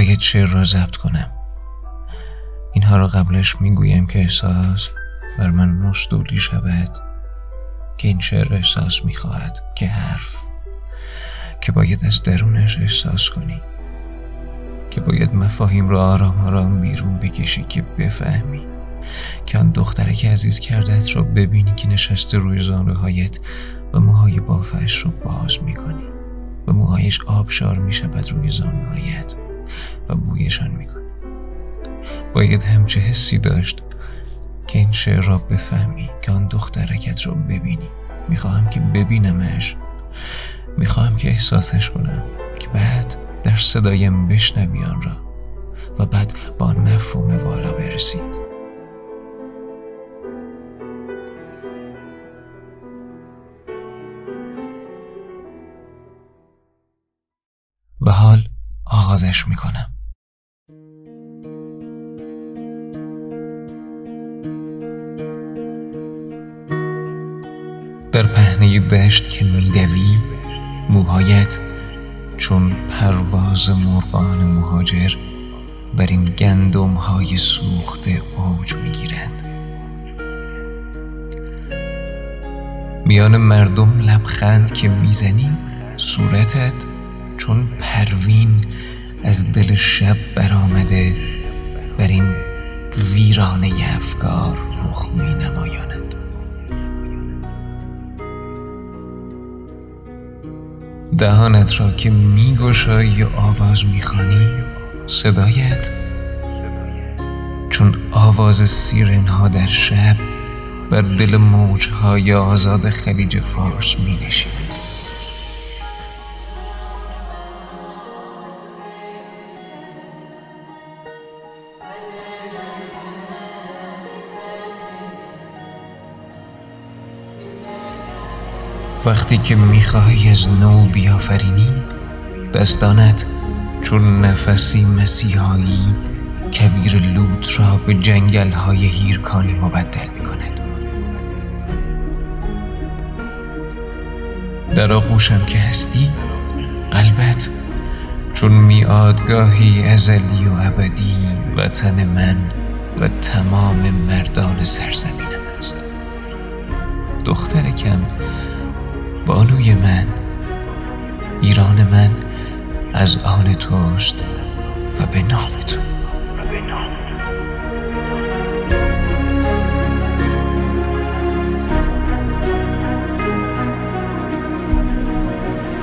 باید شعر را ضبط کنم. اینها را قبلش می‌گویم که احساس بر من مستولی شود که این شعر احساس می‌خواهد که حرف که باید از درونش احساس کنی که باید مفاهیم را آرام آرام بیرون بکشی که بفهمی که آن دختره که عزیز کردت را ببینی که نشسته روی زانوهایت و موهای بافش رو باز می‌کنی و موهایش آبشار می‌شود روی زانوهایت. و بویشان می‌کنی. باید همچه حسی داشت که این شعر را بفهمی که آن دخترکت را ببینی. می‌خواهم که ببینمش. می‌خواهم که احساسش کنم که بعد در صدایم بشنوی آن را و بعد با آن مفهوم والا برسی. و حال آغازش می‌کنم. در پهنه دشت که میدوی موهایت چون پرواز مرغان مهاجر بر این گندم های سوخته اوج می‌گیرند. میان مردم لبخند که می‌زنی صورتت چون پروین از دل شب برآمده بر این ویرانه افکار رخ می نمایاند دهانت را که می گشایی و آواز می خانی صدایت. چون آواز سیرن ها در شب بر دل موجهای آزاد خلیج فارس می نشید وقتی که می‌خواهی از نو بیافرینی دستانت چون نفسی مسیحایی کویر لوط را به جنگل های هیرکانی مبدل می کند در آغوشم که هستی قلبت چون میادگاهی ازلی و ابدی وطن من و تمام مردان سرزمینم است. دختر کم بانوی من. ایران من از آن توست و به نام تو.